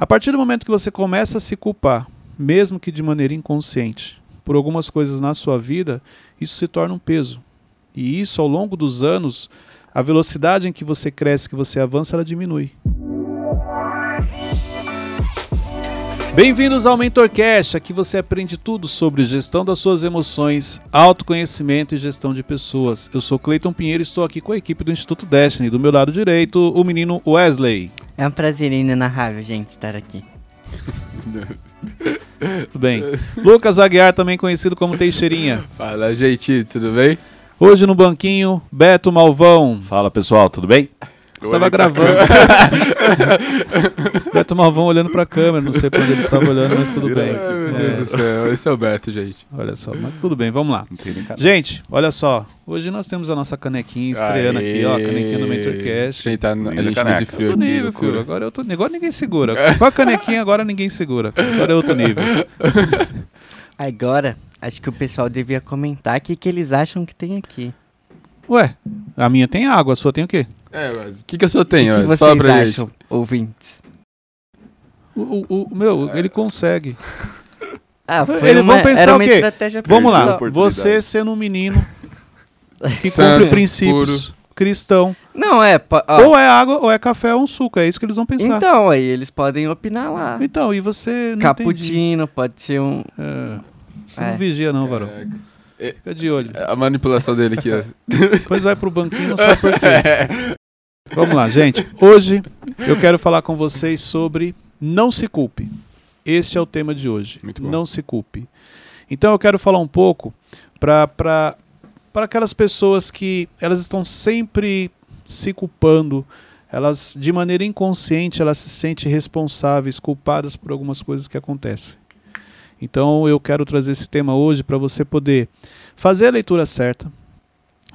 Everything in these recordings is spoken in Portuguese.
A partir do momento que você começa a se culpar, mesmo que de maneira inconsciente, por algumas coisas na sua vida, isso se torna um peso. E isso, ao longo dos anos, a velocidade em que você cresce, que você avança, ela diminui. Bem-vindos ao MentorCast. Aqui você aprende tudo sobre gestão das suas emoções, autoconhecimento e gestão de pessoas. Eu sou Cleiton Pinheiro e estou aqui com a equipe do Instituto Destiny. Do meu lado direito, o menino Wesley. É um prazer inenarrável, gente, estar aqui. Tudo bem. Lucas Aguiar, também conhecido como Teixeirinha. Fala, gente, tudo bem? Hoje no banquinho, Beto Malvão. Fala pessoal, tudo bem? Estava gravando. Beto Malvão olhando pra câmera, não sei pra onde ele estava olhando, mas tudo bem. Ai, meu Deus É, do céu, esse é o Beto, gente. olha só, mas tudo bem, vamos lá. Gente, olha só. Hoje nós temos a nossa canequinha estreando aqui, ó. A canequinha do MentorCast. Gente, tá nesse frio Outro nível, filho. Agora é outro Agora ninguém segura. Com a canequinha, agora ninguém segura. filho. Agora é outro nível. Agora, acho que o pessoal devia comentar o que, que eles acham que tem aqui. Ué, a minha tem água, a sua tem o quê? É, mas o que, que eu só O tenho? que, que Wes? Fala vocês pra acham, ouvintes? O, o- o- meu, ele consegue. Ah, Eles vão pensar era o uma quê? estratégia Vamos lá, você sendo um menino que Santo, cumpre princípios cristão. Não, é. ó, Ou é água, ou é café, ou um suco. É isso que eles vão pensar. então, aí eles podem opinar lá. Então, e você Cappuccino, pode ser um. É, você É. não vigia não, varão. Caraca. Fica de olho. A manipulação dele aqui, ó. Depois vai pro banquinho, não sabe por quê. Vamos lá, gente. Hoje eu quero falar com vocês sobre não se culpe. Este é o tema de hoje. Muito bom. Não se culpe. Então eu quero falar um pouco para aquelas pessoas que elas estão sempre se culpando, elas de maneira inconsciente elas se sentem responsáveis, culpadas por algumas coisas que acontecem. Então eu quero trazer esse tema hoje para você poder fazer a leitura certa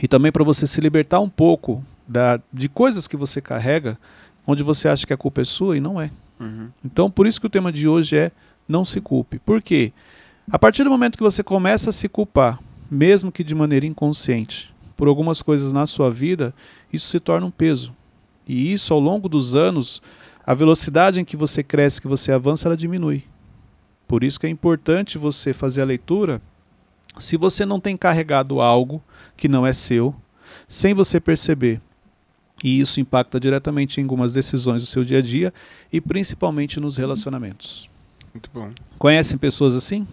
e também para você se libertar um pouco da, de coisas que você carrega, onde você acha que a culpa é sua e não é. Uhum. Então, por isso que o tema de hoje é não se culpe. Por quê? A partir do momento que você começa a se culpar, mesmo que de maneira inconsciente, por algumas coisas na sua vida, isso se torna um peso. E isso, ao longo dos anos, a velocidade em que você cresce, que você avança, ela diminui. Por isso que é importante você fazer a leitura. Se você não tem carregado algo que não é seu, sem você perceber, e isso impacta diretamente em algumas decisões do seu dia a dia e principalmente nos relacionamentos. Muito bom. Conhecem pessoas assim?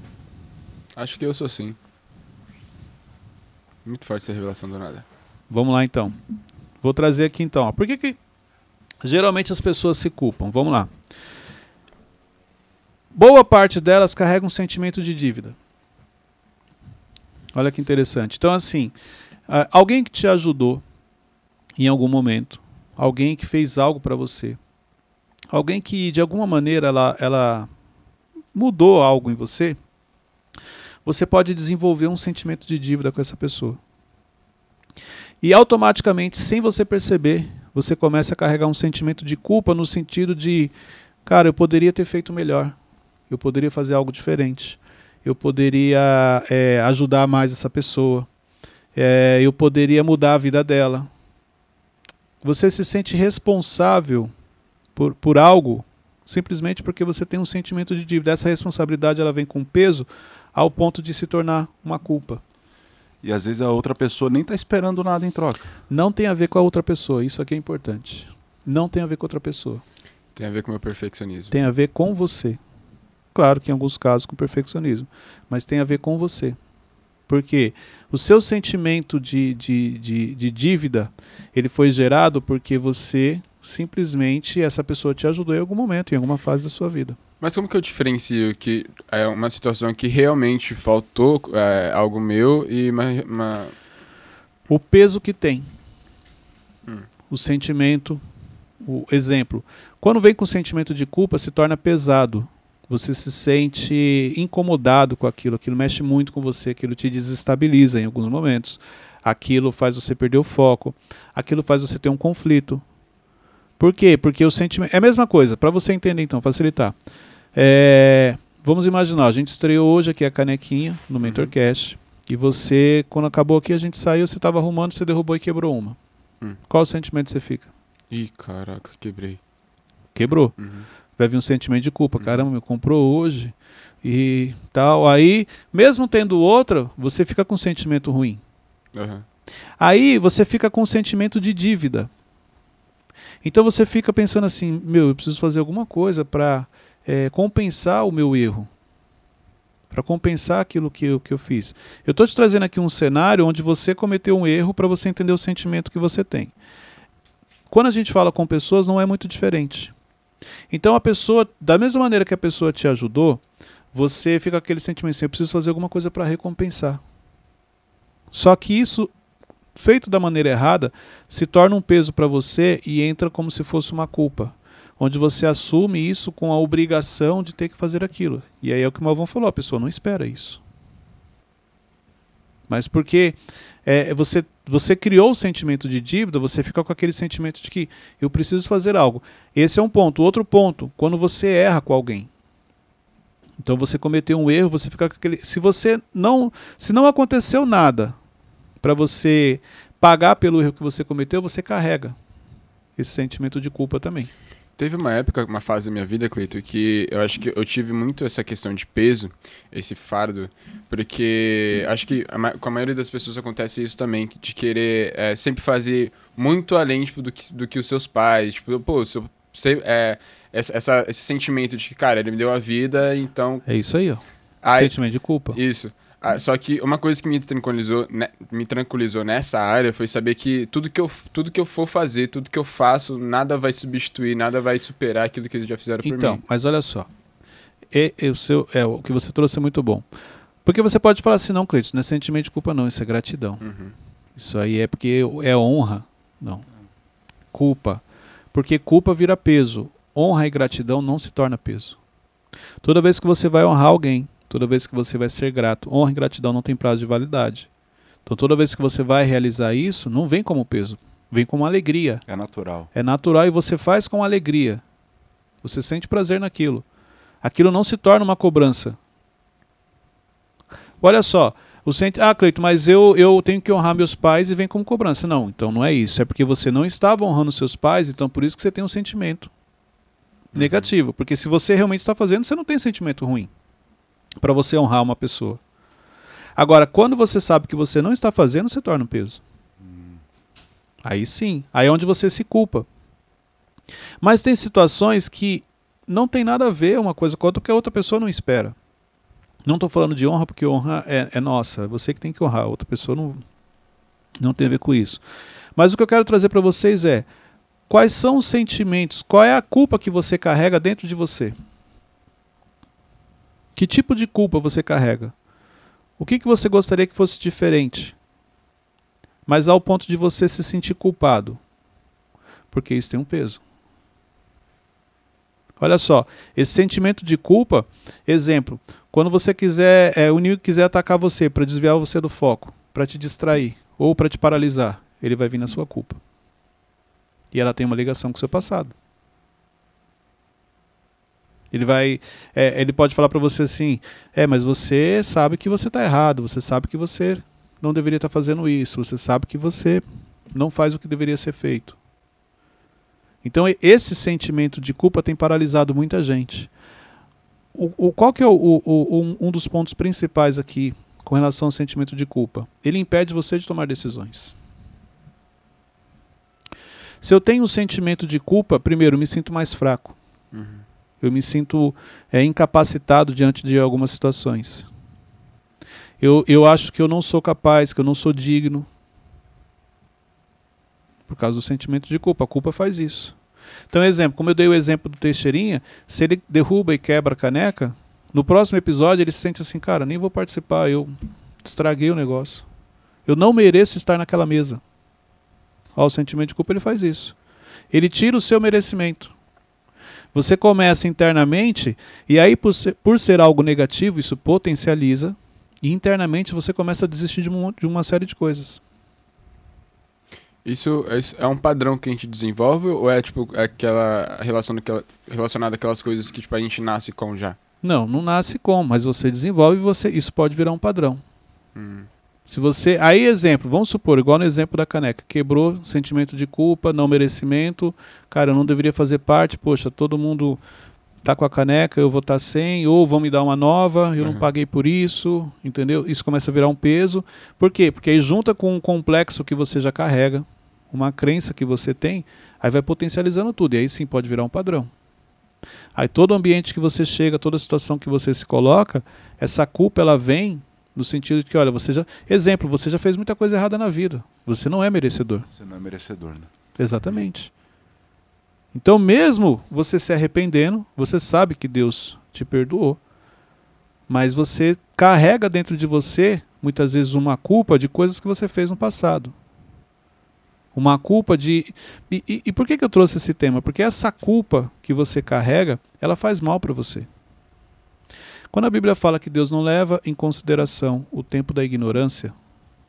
Acho que eu sou assim. Muito forte essa revelação do nada. Vamos lá então. Vou trazer aqui então. ó. Por que, que geralmente as pessoas se culpam? Vamos lá. Boa parte delas carrega um sentimento de dívida. Olha que interessante. Então, assim, ah, alguém que te ajudou em algum momento, alguém que fez algo para você, alguém que de alguma maneira ela, ela mudou algo em você, você pode desenvolver um sentimento de dívida com essa pessoa. E automaticamente, sem você perceber, você começa a carregar um sentimento de culpa no sentido de, cara, eu poderia ter feito melhor, eu poderia fazer algo diferente, eu poderia é, ajudar mais essa pessoa, é, eu poderia mudar a vida dela. Você se sente responsável por, por algo simplesmente porque você tem um sentimento de dívida. Essa responsabilidade ela vem com peso ao ponto de se tornar uma culpa. E às vezes a outra pessoa nem tá esperando nada em troca. Não tem a ver com a outra pessoa, isso aqui é importante. Não tem a ver com outra pessoa. Tem a ver com o meu perfeccionismo. Tem a ver com você. Claro que em alguns casos com perfeccionismo, mas tem a ver com você. Porque o seu sentimento de, de, de, de dívida, ele foi gerado porque você simplesmente, essa pessoa te ajudou em algum momento, em alguma fase da sua vida. Mas como que eu diferencio que é uma situação que realmente faltou é, algo meu e uma, uma- O peso que tem. Hum. O sentimento. O exemplo. Quando vem com sentimento de culpa, se torna pesado. Você se sente incomodado com aquilo. Aquilo mexe muito com você. Aquilo te desestabiliza em alguns momentos. Aquilo faz você perder o foco. Aquilo faz você ter um conflito. Por quê? Porque o sentimento. É a mesma coisa. Para você entender, então, facilitar. É, Vamos imaginar, a gente estreou hoje aqui a canequinha no MentorCast. E você, quando acabou aqui, a gente saiu, você estava arrumando, você derrubou e quebrou uma. Hum. Qual o sentimento você fica? Ih, caraca, quebrei. Quebrou. Uhum. Vai vir um sentimento de culpa. Caramba, me comprou hoje e tal. Aí, mesmo tendo outra, você fica com um sentimento ruim. Aham. Aí você fica com um sentimento de dívida. Então você fica pensando assim: meu, eu preciso fazer alguma coisa para compensar o meu erro. Para compensar aquilo que eu, que eu fiz. Eu estou te trazendo aqui um cenário onde você cometeu um erro para você entender o sentimento que você tem. Quando a gente fala com pessoas, não é muito diferente. Então a pessoa, da mesma maneira que a pessoa te ajudou, você fica com aquele sentimento assim: eu preciso fazer alguma coisa para recompensar. Só que isso, feito da maneira errada, se torna um peso para você e entra como se fosse uma culpa. Onde você assume isso com a obrigação de ter que fazer aquilo. E aí é o que o Malvão falou: a pessoa não espera isso. Mas porque é, você, você criou o sentimento de dívida, você fica com aquele sentimento de que eu preciso fazer algo. Esse é um ponto. Outro ponto, quando você erra com alguém. Então você cometeu um erro, você fica com aquele. Se você não. Se não aconteceu nada para você pagar pelo erro que você cometeu, você carrega esse sentimento de culpa também. Teve uma época, uma fase da minha vida, Cleito, que eu acho que eu tive muito essa questão de peso, esse fardo, porque acho que a com a maioria das pessoas acontece isso também, de querer é, sempre fazer muito além tipo, do, que, do que os seus pais. Tipo, pô, se eu, se, é, essa, essa- esse sentimento de que, cara, ele me deu a vida, então. É isso aí, ó. Aí, sentimento de culpa. isso. Ah, só que uma coisa que me tranquilizou, né, me tranquilizou nessa área foi saber que tudo que, eu, tudo que eu for fazer, tudo que eu faço, nada vai substituir, nada vai superar aquilo que eles já fizeram por Então, mim. mas olha só. E, e o, seu, é, o que você trouxe é muito bom. Porque você pode falar assim, não, Cleiton, isso não é sentimento de culpa, não, isso é gratidão. Uhum. Isso aí é porque é honra. Não. Culpa. Porque culpa vira peso. Honra e gratidão não se torna peso. Toda vez que você vai honrar alguém, toda vez que você vai ser grato, honra e gratidão não tem prazo de validade. Então toda vez que você vai realizar isso, não vem como peso, vem como alegria. É natural. É natural e você faz com alegria. Você sente prazer naquilo. Aquilo não se torna uma cobrança. Olha só, o sente, ah, Cleito, mas eu, eu tenho que honrar meus pais e vem como cobrança. Não, então não é isso. É porque você não estava honrando seus pais, então por isso que você tem um sentimento negativo. Porque se você realmente está fazendo, você não tem sentimento ruim para você honrar uma pessoa. Agora, quando você sabe que você não está fazendo, você torna um peso. Aí sim, aí é onde você se culpa. Mas tem situações que não tem nada a ver uma coisa com outra, porque a outra pessoa não espera. Não estou falando de honra, porque honra é, é nossa. É você que tem que honrar, a outra pessoa não, não tem a ver com isso. Mas o que eu quero trazer para vocês é quais são os sentimentos, qual é a culpa que você carrega dentro de você? Que tipo de culpa você carrega? O que, que você gostaria que fosse diferente? Mas ao ponto de você se sentir culpado. Porque isso tem um peso. Olha só, esse sentimento de culpa, exemplo, quando você quiser, é, o inimigo quiser atacar você para desviar você do foco, para te distrair ou para te paralisar, ele vai vir na sua culpa. E ela tem uma ligação com o seu passado. Ele vai, é, ele pode falar para você assim, é, mas você sabe que você está errado, você sabe que você não deveria estar fazendo isso, você sabe que você não faz o que deveria ser feito. Então esse sentimento de culpa tem paralisado muita gente. O, o- qual que é o, o- um, dos pontos principais aqui com relação ao sentimento de culpa? Ele impede você de tomar decisões. Se eu tenho um sentimento de culpa, primeiro, me sinto mais fraco. Uhum. Eu me sinto é, incapacitado diante de algumas situações. Eu, eu acho que eu não sou capaz, que eu não sou digno. Por causa do sentimento de culpa. A culpa faz isso. Então, exemplo, como eu dei o exemplo do Teixeirinha, se ele derruba e quebra a caneca, no próximo episódio ele se sente assim, cara, nem vou participar, eu estraguei o negócio. Eu não mereço estar naquela mesa. Ó, o sentimento de culpa ele faz isso. Ele tira o seu merecimento. Você começa internamente, e aí, por ser, por ser algo negativo, isso potencializa, e internamente você começa a desistir de uma, de uma série de coisas. Isso, isso é um padrão que a gente desenvolve ou é tipo aquela relação daquela, relacionada àquelas coisas que tipo, a gente nasce com já? Não, não nasce com, mas você desenvolve e você, isso pode virar um padrão. Hum. Se você. Aí, exemplo, vamos supor, igual no exemplo da caneca, quebrou sentimento de culpa, não merecimento, cara, eu não deveria fazer parte, poxa, todo mundo tá com a caneca, eu vou estar sem, ou vão me dar uma nova, eu não Uhum. paguei por isso, entendeu? Isso começa a virar um peso. Por quê? Porque aí junta com um complexo que você já carrega, uma crença que você tem, aí vai potencializando tudo, e aí sim pode virar um padrão. Aí todo ambiente que você chega, toda situação que você se coloca, essa culpa ela vem no sentido de que, olha, você já, exemplo, você já fez muita coisa errada na vida. Você não é merecedor. Você não é merecedor, né? Exatamente. Então, mesmo você se arrependendo, você sabe que Deus te perdoou. Mas você carrega dentro de você, muitas vezes, uma culpa de coisas que você fez no passado. Uma culpa de. E, e- e por que, que eu trouxe esse tema? Porque essa culpa que você carrega, ela faz mal para você. Quando a Bíblia fala que Deus não leva em consideração o tempo da ignorância,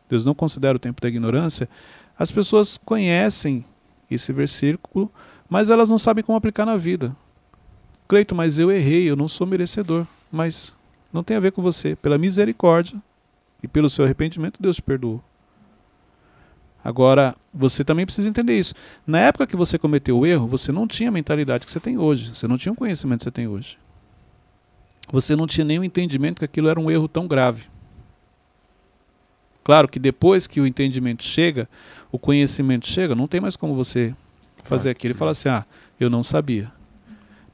Deus não considera o tempo da ignorância, as pessoas conhecem esse versículo, mas elas não sabem como aplicar na vida. Cleito, mas eu errei, eu não sou merecedor. Mas não tem a ver com você. Pela misericórdia e pelo seu arrependimento, Deus te perdoou. Agora, você também precisa entender isso. Na época que você cometeu o erro, você não tinha a mentalidade que você tem hoje. Você não tinha o conhecimento que você tem hoje. Você não tinha nenhum entendimento que aquilo era um erro tão grave. Claro que depois que o entendimento chega, o conhecimento chega, não tem mais como você fazer aquilo e falar assim: ah, eu não sabia.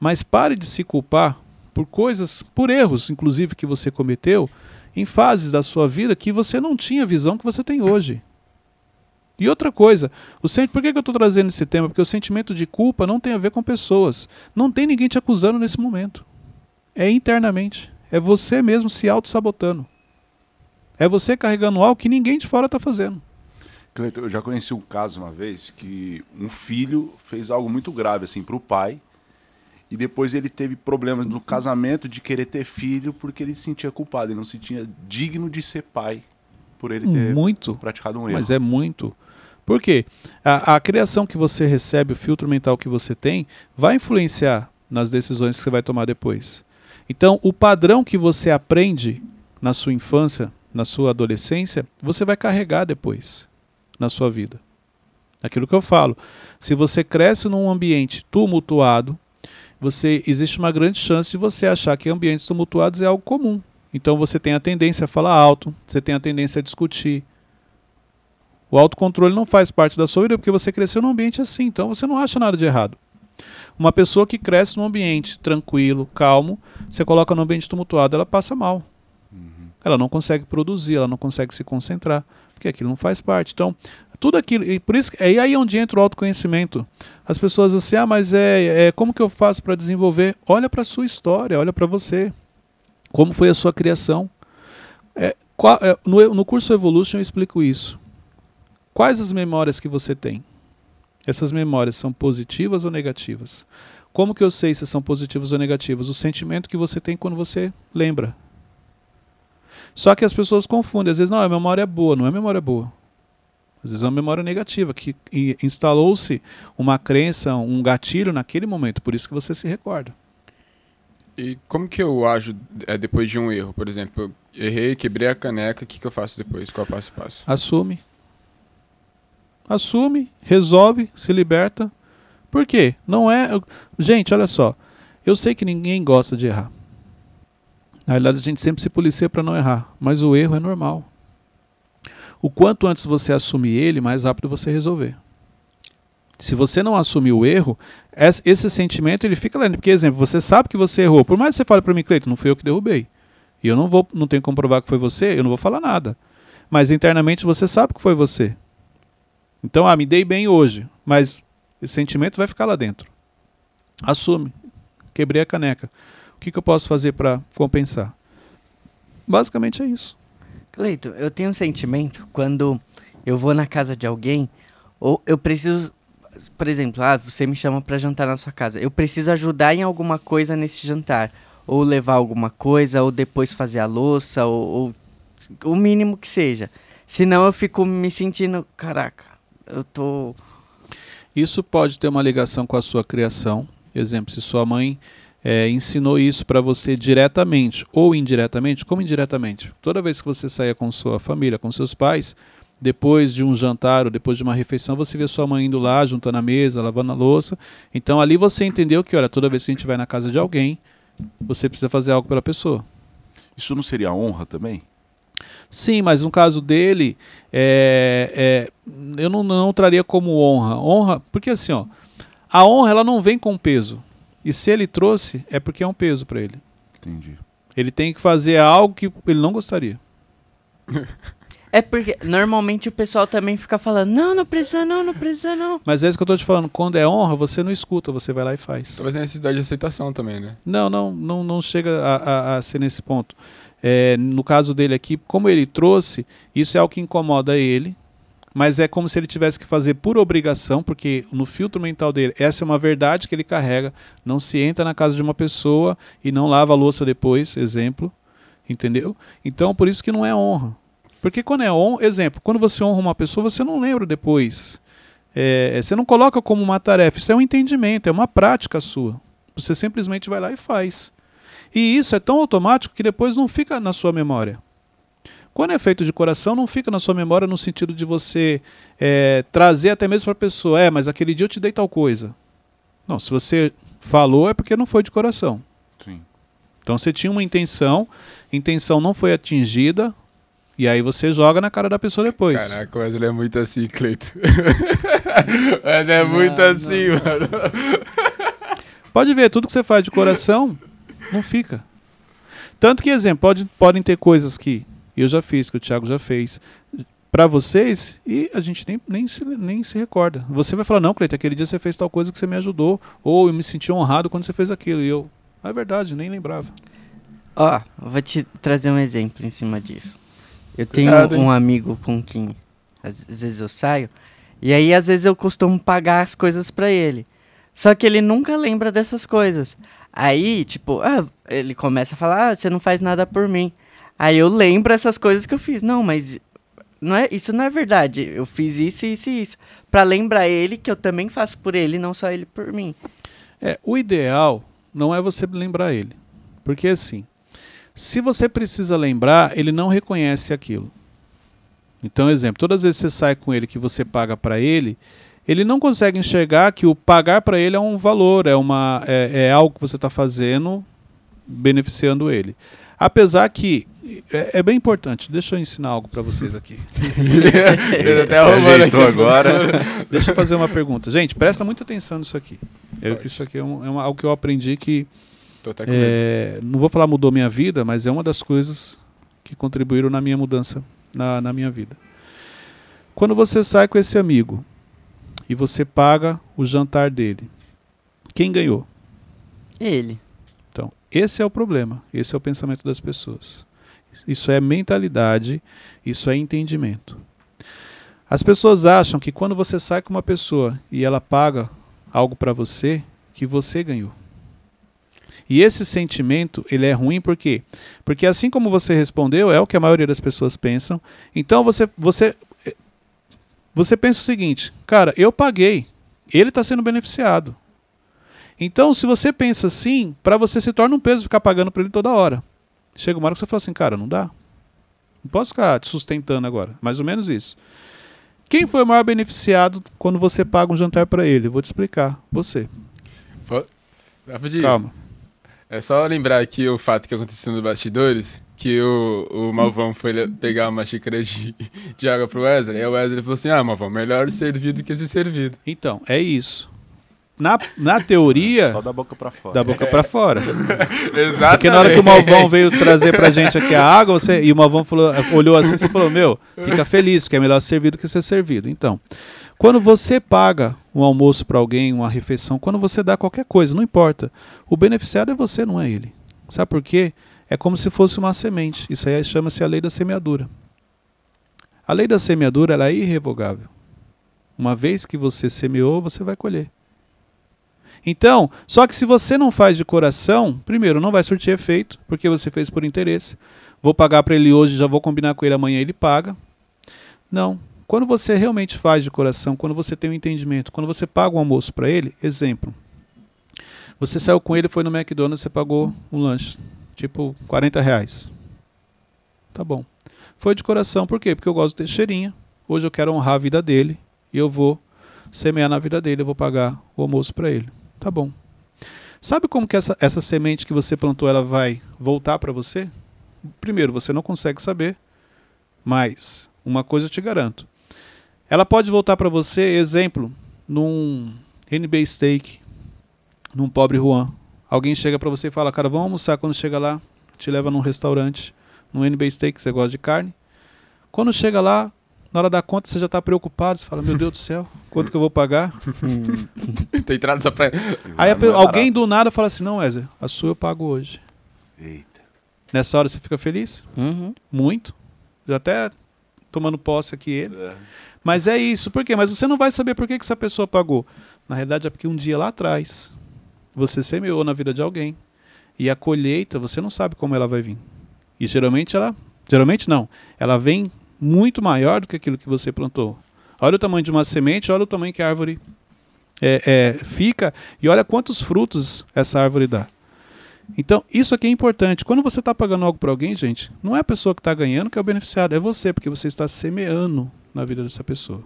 Mas pare de se culpar por coisas, por erros, inclusive, que você cometeu em fases da sua vida que você não tinha a visão que você tem hoje. E outra coisa, o sen- por que, que eu estou trazendo esse tema? Porque o sentimento de culpa não tem a ver com pessoas. Não tem ninguém te acusando nesse momento. É internamente. É você mesmo se auto-sabotando. É você carregando algo que ninguém de fora está fazendo. Cleiton, eu já conheci um caso uma vez que um filho fez algo muito grave assim para o pai e depois ele teve problemas no casamento de querer ter filho porque ele se sentia culpado, ele não se sentia digno de ser pai por ele ter Muito. praticado um erro. Mas é muito. Por quê? A, a criação que você recebe, o filtro mental que você tem, vai influenciar nas decisões que você vai tomar depois. Então, o padrão que você aprende na sua infância, na sua adolescência, você vai carregar depois na sua vida. Aquilo que eu falo. Se você cresce num ambiente tumultuado, você existe uma grande chance de você achar que ambientes tumultuados é algo comum. Então você tem a tendência a falar alto, você tem a tendência a discutir, o autocontrole não faz parte da sua vida porque você cresceu num ambiente assim, então você não acha nada de errado. Uma pessoa que cresce num ambiente tranquilo, calmo, você coloca num ambiente tumultuado, ela passa mal. Ela não consegue produzir, ela não consegue se concentrar, porque aquilo não faz parte. Então, tudo aquilo, e por isso é aí onde entra o autoconhecimento. As pessoas assim, ah, mas é, é como que eu faço para desenvolver? Olha para sua história, olha para você. Como foi a sua criação? É, qual- é, no, no curso Evolution eu explico isso. Quais as memórias que você tem? Essas memórias são positivas ou negativas? Como que eu sei se são positivas ou negativas? O sentimento que você tem quando você lembra. Só que as pessoas confundem. Às vezes, não, a memória é boa. Não é memória boa. Às vezes é uma memória negativa, que instalou-se uma crença, um gatilho naquele momento. Por isso que você se recorda. E como que eu ajo é, depois de um erro? Por exemplo, eu errei, quebrei a caneca, o que, que eu faço depois? Qual é o passo a passo? Assume. Assume, resolve, se liberta. Por quê? Não é. Gente, olha só. Eu sei que ninguém gosta de errar. Na realidade, a gente sempre se policia para não errar. Mas o erro é normal. O quanto antes você assumir ele, mais rápido você resolver. Se você não assumir o erro, es- esse sentimento ele fica lá. Porque, exemplo, você sabe que você errou. Por mais que você fale para mim, Cleiton, não fui eu que derrubei. E eu não vou, não tenho como provar que foi você, eu não vou falar nada. Mas internamente você sabe que foi você. Então, ah, me dei bem hoje, mas esse sentimento vai ficar lá dentro. Assume. Quebrei a caneca. O que, que eu posso fazer para compensar? Basicamente é isso. Cleito, eu tenho um sentimento quando eu vou na casa de alguém, ou eu preciso, por exemplo, ah, você me chama pra jantar na sua casa, eu preciso ajudar em alguma coisa nesse jantar, ou levar alguma coisa, ou depois fazer a louça, ou, ou o mínimo que seja. Senão eu fico me sentindo, caraca, eu tô. Isso pode ter uma ligação com a sua criação. Exemplo, se sua mãe eh, ensinou isso para você diretamente ou indiretamente, como indiretamente? Toda vez que você saía com sua família, com seus pais, depois de um jantar ou depois de uma refeição, você vê sua mãe indo lá, juntando a mesa, lavando a louça. Então ali você entendeu que, olha, toda vez que a gente vai na casa de alguém, você precisa fazer algo pela pessoa. Isso não seria honra também? Sim, mas no caso dele, é, é, eu não, não traria como honra. Honra, porque assim, ó, a honra ela não vem com peso. E se ele trouxe, é porque é um peso para ele. Entendi. Ele tem que fazer algo que ele não gostaria. É porque normalmente o pessoal também fica falando, não, não precisa não, não precisa não. Mas é isso que eu tô te falando, quando é honra, você não escuta, você vai lá e faz. Talvez a necessidade de aceitação também, né? Não, não, não, não chega a, a- a ser nesse ponto. É, no caso dele aqui, como ele trouxe, isso é algo que incomoda ele, mas é como se ele tivesse que fazer por obrigação, porque no filtro mental dele, essa é uma verdade que ele carrega. Não se entra na casa de uma pessoa e não lava a louça depois, exemplo. Entendeu? Então, por isso que não é honra. Porque quando é honra, exemplo, quando você honra uma pessoa, você não lembra depois. É, você não coloca como uma tarefa, isso é um entendimento, é uma prática sua. Você simplesmente vai lá e faz. E isso é tão automático que depois não fica na sua memória. Quando é feito de coração, não fica na sua memória no sentido de você é, trazer até mesmo para a pessoa, é, mas aquele dia eu te dei tal coisa. Não, se você falou é porque não foi de coração. Sim. Então você tinha uma intenção, intenção não foi atingida, e aí você joga na cara da pessoa depois. Caraca, o Wesley é muito assim, Cleito. Wesley é muito Não, assim, não, mano. Pode ver, tudo que você faz de coração não fica. Tanto que, exemplo, pode, podem ter coisas que eu já fiz, que o Thiago já fez, pra vocês, e a gente nem, nem, se, nem se recorda. Você vai falar, não, Cleiton, aquele dia você fez tal coisa que você me ajudou, ou eu me senti honrado quando você fez aquilo, e eu, "Ah, é verdade, nem lembrava. Ó, eu vou te trazer um exemplo em cima disso. Eu tenho Cuidado, um amigo com quem às vezes eu saio, e aí às vezes eu costumo pagar as coisas pra ele. Só que ele nunca lembra dessas coisas. Aí, tipo, ah, ele começa a falar, ah, você não faz nada por mim. Aí eu lembro essas coisas que eu fiz. Não, mas não é, isso não é verdade. Eu fiz isso, isso e isso. Pra lembrar ele que eu também faço por ele, não só ele por mim. É, o ideal não é você lembrar ele. Porque assim, se você precisa lembrar, ele não reconhece aquilo. Então, exemplo, todas as vezes que você sai com ele que você paga para ele, ele não consegue enxergar que o pagar para ele é um valor, é, uma, é, é algo que você está fazendo beneficiando ele. Apesar que é, é bem importante, deixa eu ensinar algo para vocês aqui. Ele até arrumando ajeitou aqui. agora. Deixa eu fazer uma pergunta. Gente, presta muita atenção nisso aqui. Eu- isso aqui é, um- é uma- algo que eu aprendi que Tô até com medo. é, não vou falar mudou minha vida, mas é uma das coisas que contribuíram na minha mudança na, na minha vida. Quando você sai com esse amigo e você paga o jantar dele, quem ganhou? Ele. Então, esse é o problema, esse é o pensamento das pessoas. Isso é mentalidade, isso é entendimento. As pessoas acham que quando você sai com uma pessoa e ela paga algo para você, que você ganhou. E esse sentimento, ele é ruim por quê? Porque assim como você respondeu, é o que a maioria das pessoas pensam. Então você você você pensa o seguinte, cara, eu paguei, ele está sendo beneficiado. Então, se você pensa assim, para você se torna um peso ficar pagando para ele toda hora. Chega uma hora que você fala assim, cara, não dá. Não posso ficar te sustentando agora. Mais ou menos isso. Quem foi o maior beneficiado quando você paga um jantar para ele? Vou te explicar. Você. Rapidinho. Calma. É só lembrar aqui o fato que aconteceu nos bastidores, que o, o Malvão foi pegar uma xícara de, de água pro Wesley, e o Wesley falou assim, ah, Malvão, melhor servir do que ser servido. Então, é isso. Na, na teoria, Só da boca pra fora. da boca para fora. Exato. Porque na hora que o Malvão veio trazer pra gente aqui a água, você, e o Malvão falou, olhou assim e falou: Meu, fica feliz, porque é melhor servir do que ser servido. Então, quando você paga um almoço para alguém, uma refeição, quando você dá qualquer coisa, não importa. O beneficiado é você, não é ele. Sabe por quê? É como se fosse uma semente. Isso aí chama-se a lei da semeadura. A lei da semeadura ela é irrevogável. Uma vez que você semeou, você vai colher. Então, só que se você não faz de coração, primeiro, não vai surtir efeito, porque você fez por interesse. Vou pagar para ele hoje, já vou combinar com ele amanhã, ele paga. Não. Quando você realmente faz de coração, quando você tem um entendimento, quando você paga um almoço para ele, exemplo. Você saiu com ele, foi no McDonald's, você pagou um lanche, tipo 40 reais. Tá bom. Foi de coração, por quê? Porque eu gosto de cheirinha. hoje eu quero honrar a vida dele e eu vou semear na vida dele, eu vou pagar o almoço para ele. Tá bom. Sabe como que essa, essa semente que você plantou ela vai voltar para você? Primeiro, você não consegue saber, mas uma coisa eu te garanto. Ela pode voltar para você, exemplo, num NB Steak, num pobre Juan. Alguém chega para você e fala, cara, vamos almoçar. Quando chega lá, te leva num restaurante, num NB Steak, você gosta de carne. Quando chega lá, na hora da conta, você já está preocupado. Você fala, meu Deus do céu, quanto que eu vou pagar? Tem entrado só pra. Aí a é alguém barato. do nada fala assim, não, Wesley, a sua eu pago hoje. Eita. Nessa hora você fica feliz? Uhum. Muito. Já até tomando posse aqui ele. É. Mas é isso. Por quê? Mas você não vai saber por que, que essa pessoa pagou. Na realidade é porque um dia lá atrás você semeou na vida de alguém. E a colheita, você não sabe como ela vai vir. E geralmente ela. Geralmente não. Ela vem muito maior do que aquilo que você plantou. Olha o tamanho de uma semente, olha o tamanho que a árvore é, é, fica e olha quantos frutos essa árvore dá. Então, isso aqui é importante. Quando você está pagando algo para alguém, gente, não é a pessoa que está ganhando que é o beneficiado, é você, porque você está semeando na vida dessa pessoa.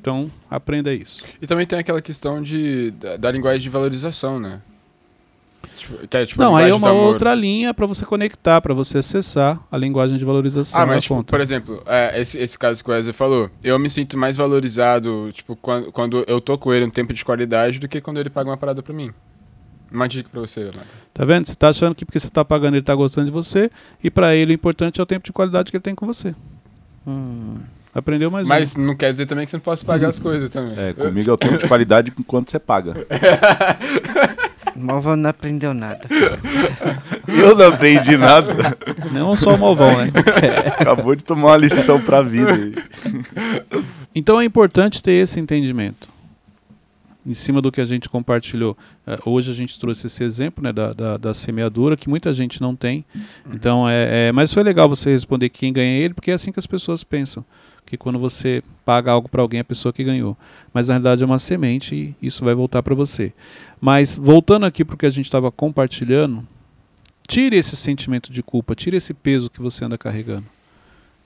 Então, aprenda isso. E também tem aquela questão de, da, da linguagem de valorização, né? Tipo, que é, tipo, não, aí é uma outra linha para você conectar, para você acessar a linguagem de valorização Ah, mas, tipo, conta. por exemplo, é, esse, esse caso que o Wesley falou, eu me sinto mais valorizado, tipo, quando, quando eu tô com ele um tempo de qualidade do que quando ele paga uma parada pra mim. Uma dica pra você, Leonardo. Tá vendo? Você tá achando que porque você tá pagando ele tá gostando de você e para ele o importante é o tempo de qualidade que ele tem com você. Hum. Aprendeu mais Mas não quer dizer também que você não possa pagar as coisas também. É, comigo é o tempo de qualidade enquanto você paga. Malva não aprendeu nada. Eu não aprendi nada. um. Não só o malvão, né? Acabou de tomar uma lição pra vida. aí. Então é importante ter esse entendimento. Em cima do que a gente compartilhou. Eh, hoje a gente trouxe esse exemplo né, da, da, da semeadura, que muita gente não tem. Então, é, é- mas foi legal você responder quem ganha ele, porque é assim que as pessoas pensam. Que quando você paga algo para alguém, é a pessoa que ganhou. Mas na realidade é uma semente e isso vai voltar para você. Mas voltando aqui para o que a gente estava compartilhando, tire esse sentimento de culpa, tire esse peso que você anda carregando.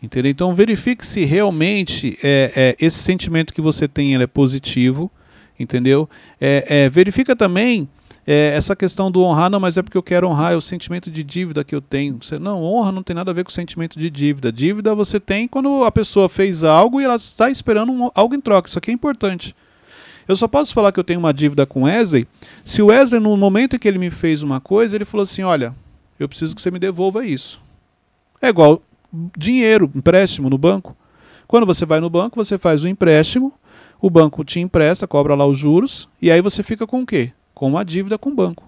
Entendeu? Então verifique se realmente é, é, esse sentimento que você tem é positivo, entendeu? É, é, verifica também é, essa questão do honrar, não, mas é porque eu quero honrar, é o sentimento de dívida que eu tenho. Você, não, honra não tem nada a ver com o sentimento de dívida. Dívida você tem quando a pessoa fez algo e ela está esperando um- algo em troca. Isso aqui é importante. Eu só posso falar que eu tenho uma dívida com Wesley se o Wesley, no momento em que ele me fez uma coisa, ele falou assim: olha, eu preciso que você me devolva isso. É igual dinheiro, empréstimo no banco. Quando você vai no banco, você faz o empréstimo, o banco te empresta, cobra lá os juros, e aí você fica com o quê? Com uma dívida com o banco.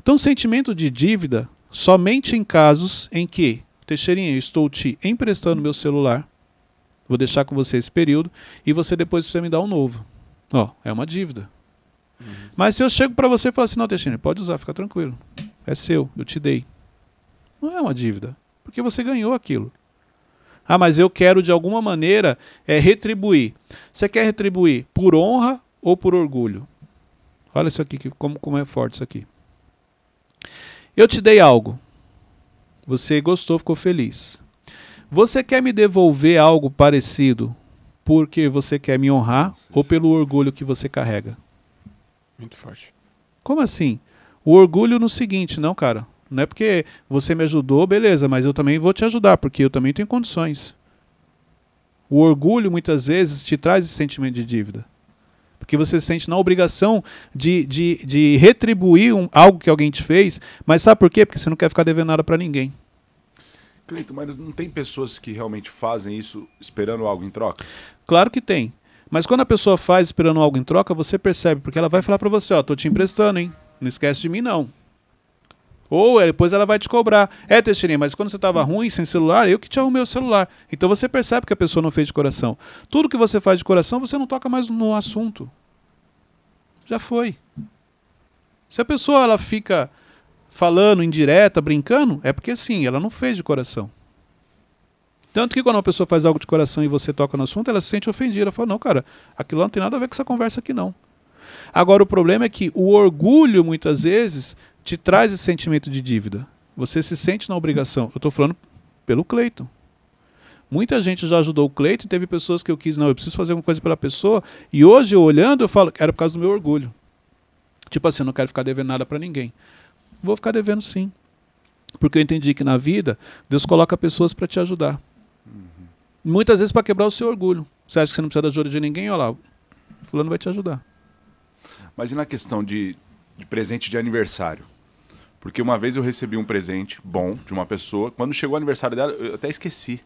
Então, sentimento de dívida somente em casos em que, Teixeirinha, eu estou te emprestando meu celular, vou deixar com você esse período, e você depois precisa me dar um novo. Ó, é uma dívida. Mas se eu chego para você e falo assim, não, Teixeira, pode usar, fica tranquilo. É seu, eu te dei. Não é uma dívida, porque você ganhou aquilo. Ah, mas eu quero de alguma maneira é, retribuir. Você quer retribuir por honra ou por orgulho? Olha isso aqui, como, como é forte isso aqui. Eu te dei algo. Você gostou, ficou feliz. Você quer me devolver algo parecido porque você quer me honrar ou pelo orgulho que você carrega? Muito forte. Como assim? O orgulho no seguinte, não, cara. Não é porque você me ajudou, beleza, mas eu também vou te ajudar, porque eu também tenho condições. O orgulho muitas vezes te traz esse sentimento de dívida. Porque você se sente na obrigação de, de, de retribuir um- algo que alguém te fez, mas sabe por quê? Porque você não quer ficar devendo nada pra ninguém. Cleiton, mas não tem pessoas que realmente fazem isso esperando algo em troca? Claro que tem. Mas quando a pessoa faz esperando algo em troca, você percebe, porque ela vai falar pra você, ó, tô te emprestando, hein? Não esquece de mim, não. Ou é, depois ela vai te cobrar. É, Teixeirinha, mas quando você tava ruim, sem celular, eu que te arrumei o celular. Então você percebe que a pessoa não fez de coração. Tudo que você faz de coração, você não toca mais no assunto. Já foi. Se a pessoa ela fica falando indireta, brincando, é porque sim, ela não fez de coração. Tanto que quando uma pessoa faz algo de coração e você toca no assunto, ela se sente ofendida. Ela fala, não, cara, aquilo não tem nada a ver com essa conversa aqui, não. Agora, o problema é que o orgulho, muitas vezes, te traz esse sentimento de dívida. Você se sente na obrigação. Eu estou falando pelo Cleiton. Muita gente já ajudou o Cleiton, teve pessoas que eu quis, não, eu preciso fazer alguma coisa pela pessoa, e hoje eu olhando, eu falo, era por causa do meu orgulho. Tipo assim, eu não quero ficar devendo nada para ninguém. Vou ficar devendo sim. Porque eu entendi que na vida, Deus coloca pessoas para te ajudar. Muitas vezes para quebrar o seu orgulho. Você acha que você não precisa da ajuda de ninguém? Olha lá, fulano vai te ajudar. Mas e na questão de, de presente de aniversário? Porque uma vez eu recebi um presente bom de uma pessoa. Quando chegou o aniversário dela, eu até esqueci.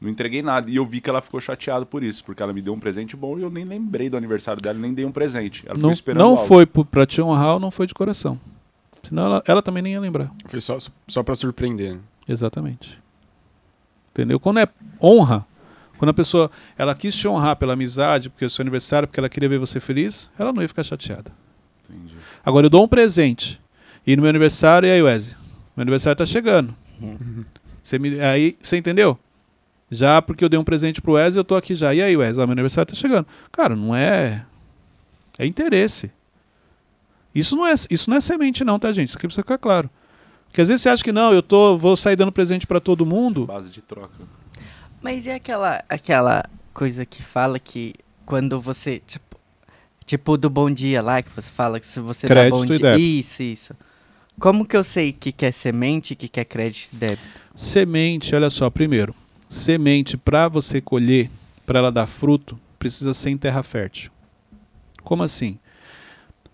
Não entreguei nada. E eu vi que ela ficou chateada por isso, porque ela me deu um presente bom e eu nem lembrei do aniversário dela, nem dei um presente. Ela ficou Não, esperando não algo. foi pra te honrar ou não foi de coração. Senão ela, ela também nem ia lembrar. Foi só, só pra surpreender. Exatamente. Entendeu? Quando é honra, quando a pessoa ela quis te honrar pela amizade, porque é o seu aniversário, porque ela queria ver você feliz, ela não ia ficar chateada. Entendi. Agora eu dou um presente. E no meu aniversário, e aí, Wesley? Meu aniversário tá chegando. Você me, aí, você entendeu? Já porque eu dei um presente pro Wesley, eu tô aqui já. E aí, Wesley? Ah, meu aniversário tá chegando. Cara, não é. É interesse. Isso não é, isso não é semente, não, tá, gente? Isso aqui precisa ficar claro. Porque às vezes você acha que não, eu tô, vou sair dando presente pra todo mundo. Base de troca. Mas é aquela, aquela coisa que fala que quando você, tipo, tipo do bom dia lá, que você fala que se você dá Crédito bom e dia. Isso, isso. Como que eu sei que quer semente e que quer crédito e débito? Semente, olha só, primeiro, semente para você colher, para ela dar fruto, precisa ser em terra fértil. Como assim?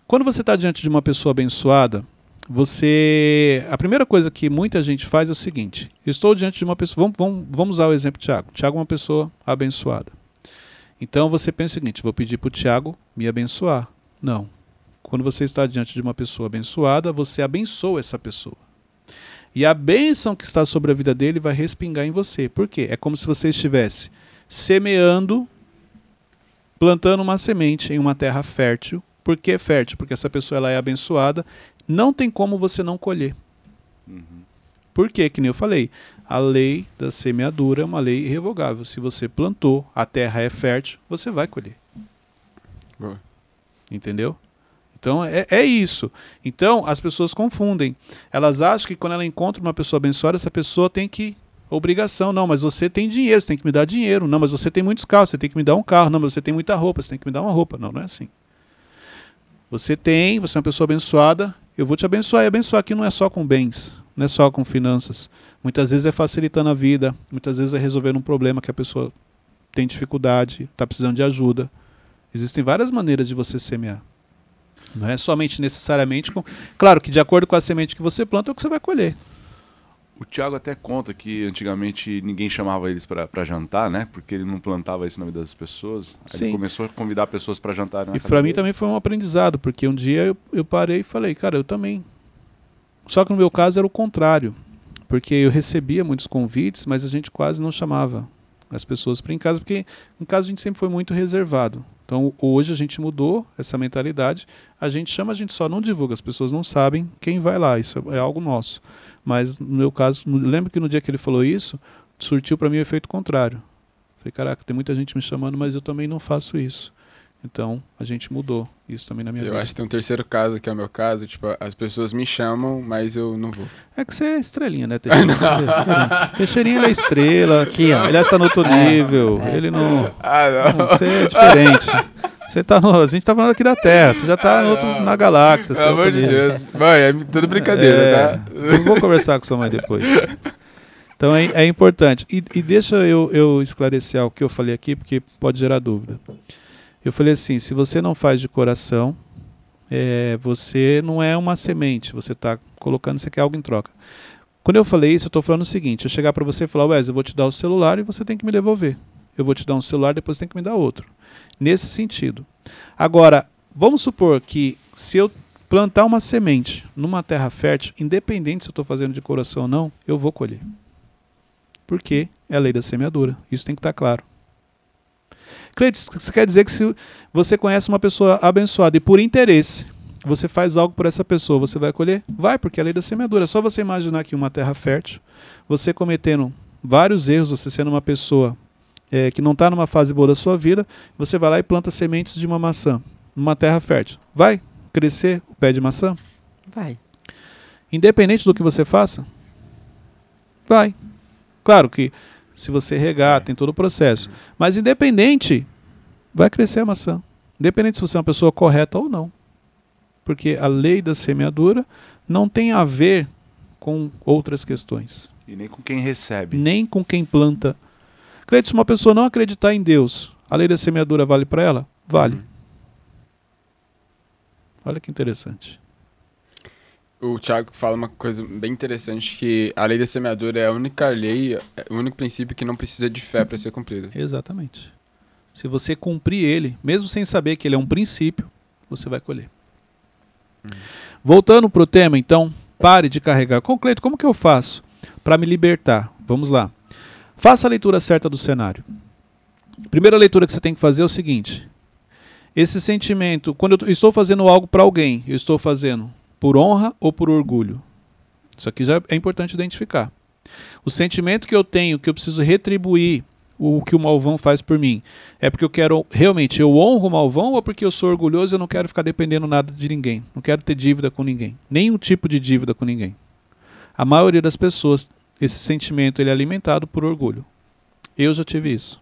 Quando você está diante de uma pessoa abençoada, você. A primeira coisa que muita gente faz é o seguinte: estou diante de uma pessoa. Vamos, vamos, vamos usar o exemplo de Tiago. Tiago é uma pessoa abençoada. Então você pensa o seguinte: vou pedir para o Tiago me abençoar. Não. Quando você está diante de uma pessoa abençoada, você abençoa essa pessoa. E a bênção que está sobre a vida dele vai respingar em você. Por quê? É como se você estivesse semeando, plantando uma semente em uma terra fértil. Por que fértil? Porque essa pessoa ela é abençoada. Não tem como você não colher. Uhum. Por quê? Que nem eu falei. A lei da semeadura é uma lei irrevogável. Se você plantou, a terra é fértil, você vai colher. Boa. Entendeu? Então é, é isso. Então as pessoas confundem. Elas acham que quando ela encontra uma pessoa abençoada, essa pessoa tem que. Obrigação, não, mas você tem dinheiro, você tem que me dar dinheiro. Não, mas você tem muitos carros, você tem que me dar um carro. Não, mas você tem muita roupa, você tem que me dar uma roupa. Não, não é assim. Você tem, você é uma pessoa abençoada, eu vou te abençoar. E abençoar aqui não é só com bens, não é só com finanças. Muitas vezes é facilitando a vida, muitas vezes é resolvendo um problema que a pessoa tem dificuldade, está precisando de ajuda. Existem várias maneiras de você semear. Não é somente necessariamente com. Claro que de acordo com a semente que você planta é o que você vai colher. O Thiago até conta que antigamente ninguém chamava eles pra jantar, né? Porque ele não plantava isso na vida das pessoas. Aí Sim. ele começou a convidar pessoas pra jantar na E para mim também foi um aprendizado, porque um dia eu, eu parei e falei, cara, eu também. Só que no meu caso era o contrário, porque eu recebia muitos convites, mas a gente quase não chamava as pessoas para ir em casa, porque em casa a gente sempre foi muito reservado. Então hoje a gente mudou essa mentalidade, a gente chama, a gente só não divulga, as pessoas não sabem quem vai lá, isso é algo nosso. Mas no meu caso, lembro que no dia que ele falou isso, surtiu para mim o efeito contrário. Falei, caraca, tem muita gente me chamando, mas eu também não faço isso. Então, a gente mudou isso também na minha Eu vida. acho que tem um terceiro caso, que é o meu caso. Tipo, as pessoas me chamam, mas eu não vou. É que você é estrelinha, né, Teixeirinha? Teixeirinha, Teixeirinha, ele é estrela. Aqui, ó. Ele está no outro É, nível. é. Ele não... Ah, não, Você é diferente. Você tá no... A gente tá falando aqui da Terra. Você já tá no outro... Ah, não. na galáxia. Pelo amor de. Deus. Mãe, é tudo brincadeira, É, tá? Eu vou conversar com sua mãe depois. Então é, é importante. E, e deixa eu, eu esclarecer o que eu falei aqui, porque pode gerar dúvida. Eu falei assim: se você não faz de coração, é, você não é uma semente, você está colocando, você quer algo em troca. Quando eu falei isso, eu estou falando o seguinte: eu chegar para você e falar, Wes, eu vou te dar o celular e você tem que me devolver. Eu vou te dar um celular, depois você tem que me dar outro. Nesse sentido. Agora, vamos supor que se eu plantar uma semente numa terra fértil, independente se eu estou fazendo de coração ou não, eu vou colher. Porque é a lei da semeadura. Isso tem que estar claro. Cleiton, isso quer dizer que se você conhece uma pessoa abençoada e por interesse você faz algo por essa pessoa, você vai colher? Vai, porque é a lei da semeadura. É só você imaginar aqui uma terra fértil, você cometendo vários erros, você sendo uma pessoa é, que não está numa fase boa da sua vida, você vai lá e planta sementes de uma maçã numa terra fértil. Vai crescer o pé de maçã? Vai. Independente do que você faça? Vai. Claro que Se você regar, tem todo o processo. Mas independente, vai crescer a maçã. Independente se você é uma pessoa correta ou não. Porque a lei da semeadura não tem a ver com outras questões. E nem com quem recebe. Nem com quem planta. Cleiton, se uma pessoa não acreditar em Deus, a lei da semeadura vale para ela? Vale. Olha que interessante. O Thiago fala uma coisa bem interessante que a lei da semeadura é a única lei, é o único princípio que não precisa de fé para ser cumprido. Exatamente. Se você cumprir ele, mesmo sem saber que ele é um princípio, você vai colher. Hum. Voltando para o tema, então, pare de carregar. Concreto, como que eu faço para me libertar? Vamos lá. Faça a leitura certa do cenário. Primeira leitura que você tem que fazer é o seguinte: esse sentimento, quando eu estou fazendo algo para alguém, eu estou fazendo por honra ou por orgulho? Isso aqui já é importante identificar. O sentimento que eu tenho, que eu preciso retribuir o que o malvão faz por mim, é porque eu quero realmente, eu honro o malvão ou porque eu sou orgulhoso e eu não quero ficar dependendo nada de ninguém? Não quero ter dívida com ninguém. Nenhum tipo de dívida com ninguém. A maioria das pessoas, esse sentimento ele é alimentado por orgulho. Eu já tive isso.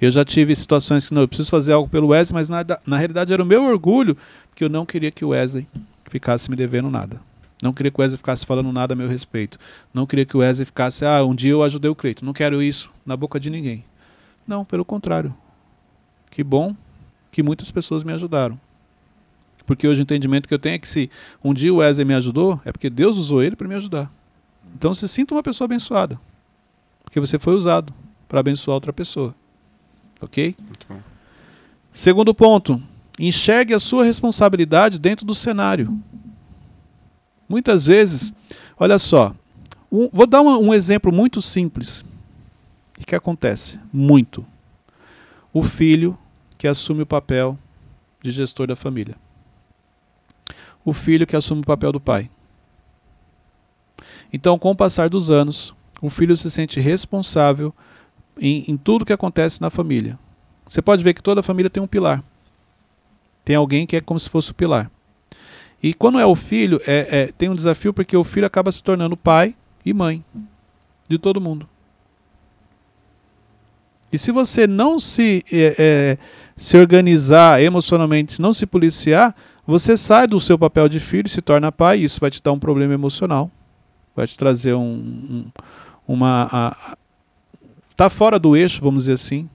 Eu já tive situações que não, eu preciso fazer algo pelo Wesley, mas na, na realidade era o meu orgulho, que eu não queria que o Wesley ficasse me devendo nada. Não queria que o Wesley ficasse falando nada a meu respeito. Não queria que o Wesley ficasse, ah, um dia eu ajudei o Cleiton. Não quero isso na boca de ninguém. Não, pelo contrário. Que bom que muitas pessoas me ajudaram. Porque hoje o entendimento que eu tenho é que se um dia o Wesley me ajudou, é porque Deus usou ele para me ajudar. Então se sinta uma pessoa abençoada. Porque você foi usado para abençoar outra pessoa. Ok? Muito bom. Segundo ponto, enxergue a sua responsabilidade dentro do cenário. Muitas vezes, olha só, um, vou dar um, um exemplo muito simples. O que acontece? Muito. O filho que assume o papel de gestor da família. O filho que assume o papel do pai. Então, com o passar dos anos, o filho se sente responsável em, em tudo que acontece na família. Você pode ver que toda família tem um pilar. Tem alguém que é como se fosse o pilar. E quando é o filho, é, é, tem um desafio porque o filho acaba se tornando pai e mãe de todo mundo. E se você não se, é, é, se organizar emocionalmente, não se policiar, você sai do seu papel de filho e se torna pai, e isso vai te dar um problema emocional. Vai te trazer um, um uma. Tá fora do eixo, vamos dizer assim.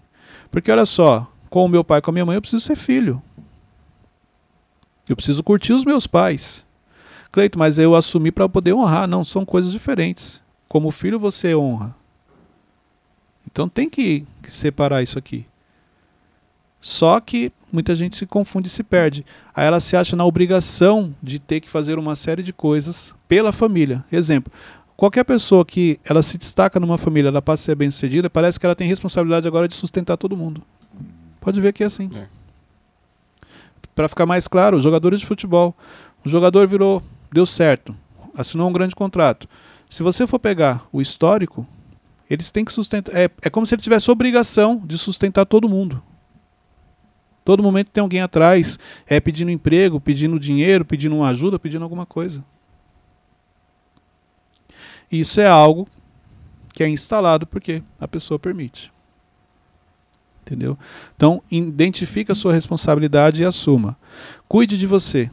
Porque olha só, com o meu pai e com a minha mãe eu preciso ser filho. Eu preciso curtir os meus pais. Cleito, mas eu assumi para poder honrar. Não, são coisas diferentes. Como filho você honra. Então tem que, separar isso aqui. Só que muita gente se confunde e se perde. Aí ela se acha na obrigação de ter que fazer uma série de coisas pela família. Exemplo, Qualquer pessoa que ela se destaca numa família, ela passa a ser bem sucedida, parece que ela tem responsabilidade agora de sustentar todo mundo. Pode ver que é assim. É. Para ficar mais claro, jogadores de futebol. O jogador virou, deu certo, assinou um grande contrato. Se você for pegar o histórico, eles têm que sustentar. É, é como se ele tivesse obrigação de sustentar todo mundo. Todo momento tem alguém atrás, é pedindo emprego, pedindo dinheiro, pedindo uma ajuda, pedindo alguma coisa. Isso é algo que é instalado porque a pessoa permite. Entendeu? Então, identifique a sua responsabilidade e assuma. Cuide de você.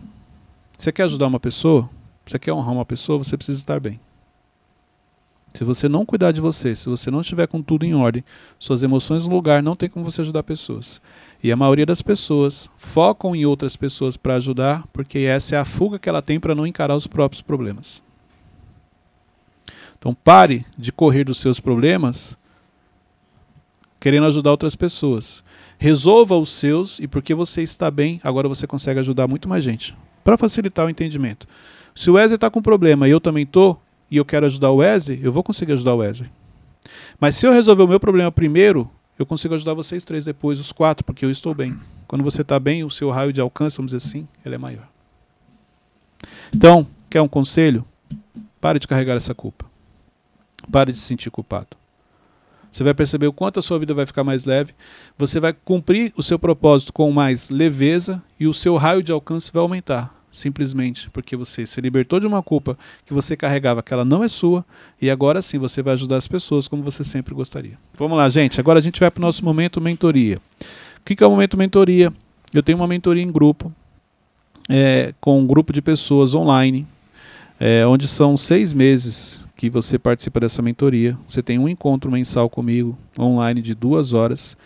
Você quer ajudar uma pessoa? Você quer honrar uma pessoa? Você precisa estar bem. Se você não cuidar de você, se você não estiver com tudo em ordem, suas emoções no lugar, não tem como você ajudar pessoas. E a maioria das pessoas focam em outras pessoas para ajudar, porque essa é a fuga que ela tem para não encarar os próprios problemas. Então pare de correr dos seus problemas querendo ajudar outras pessoas. Resolva os seus e porque você está bem, agora você consegue ajudar muito mais gente. Para facilitar o entendimento. Se o Wesley está com problema e eu também estou, e eu quero ajudar o Wesley, eu vou conseguir ajudar o Wesley. Mas se eu resolver o meu problema primeiro, eu consigo ajudar vocês três depois, os quatro, porque eu estou bem. Quando você está bem, o seu raio de alcance, vamos dizer assim, ele é maior. Então, quer um conselho? Pare de carregar essa culpa. Pare de se sentir culpado. Você vai perceber o quanto a sua vida vai ficar mais leve. Você vai cumprir o seu propósito com mais leveza e o seu raio de alcance vai aumentar. simplesmente porque você se libertou de uma culpa que você carregava que ela não é sua e agora sim você vai ajudar as pessoas como você sempre gostaria. Vamos lá, gente. Agora a gente vai para o nosso momento mentoria. O que é o momento mentoria? Eu tenho uma mentoria em grupo é, com um grupo de pessoas online, é, onde são seis meses que você participa dessa mentoria. Você tem um encontro mensal comigo online de duas horas.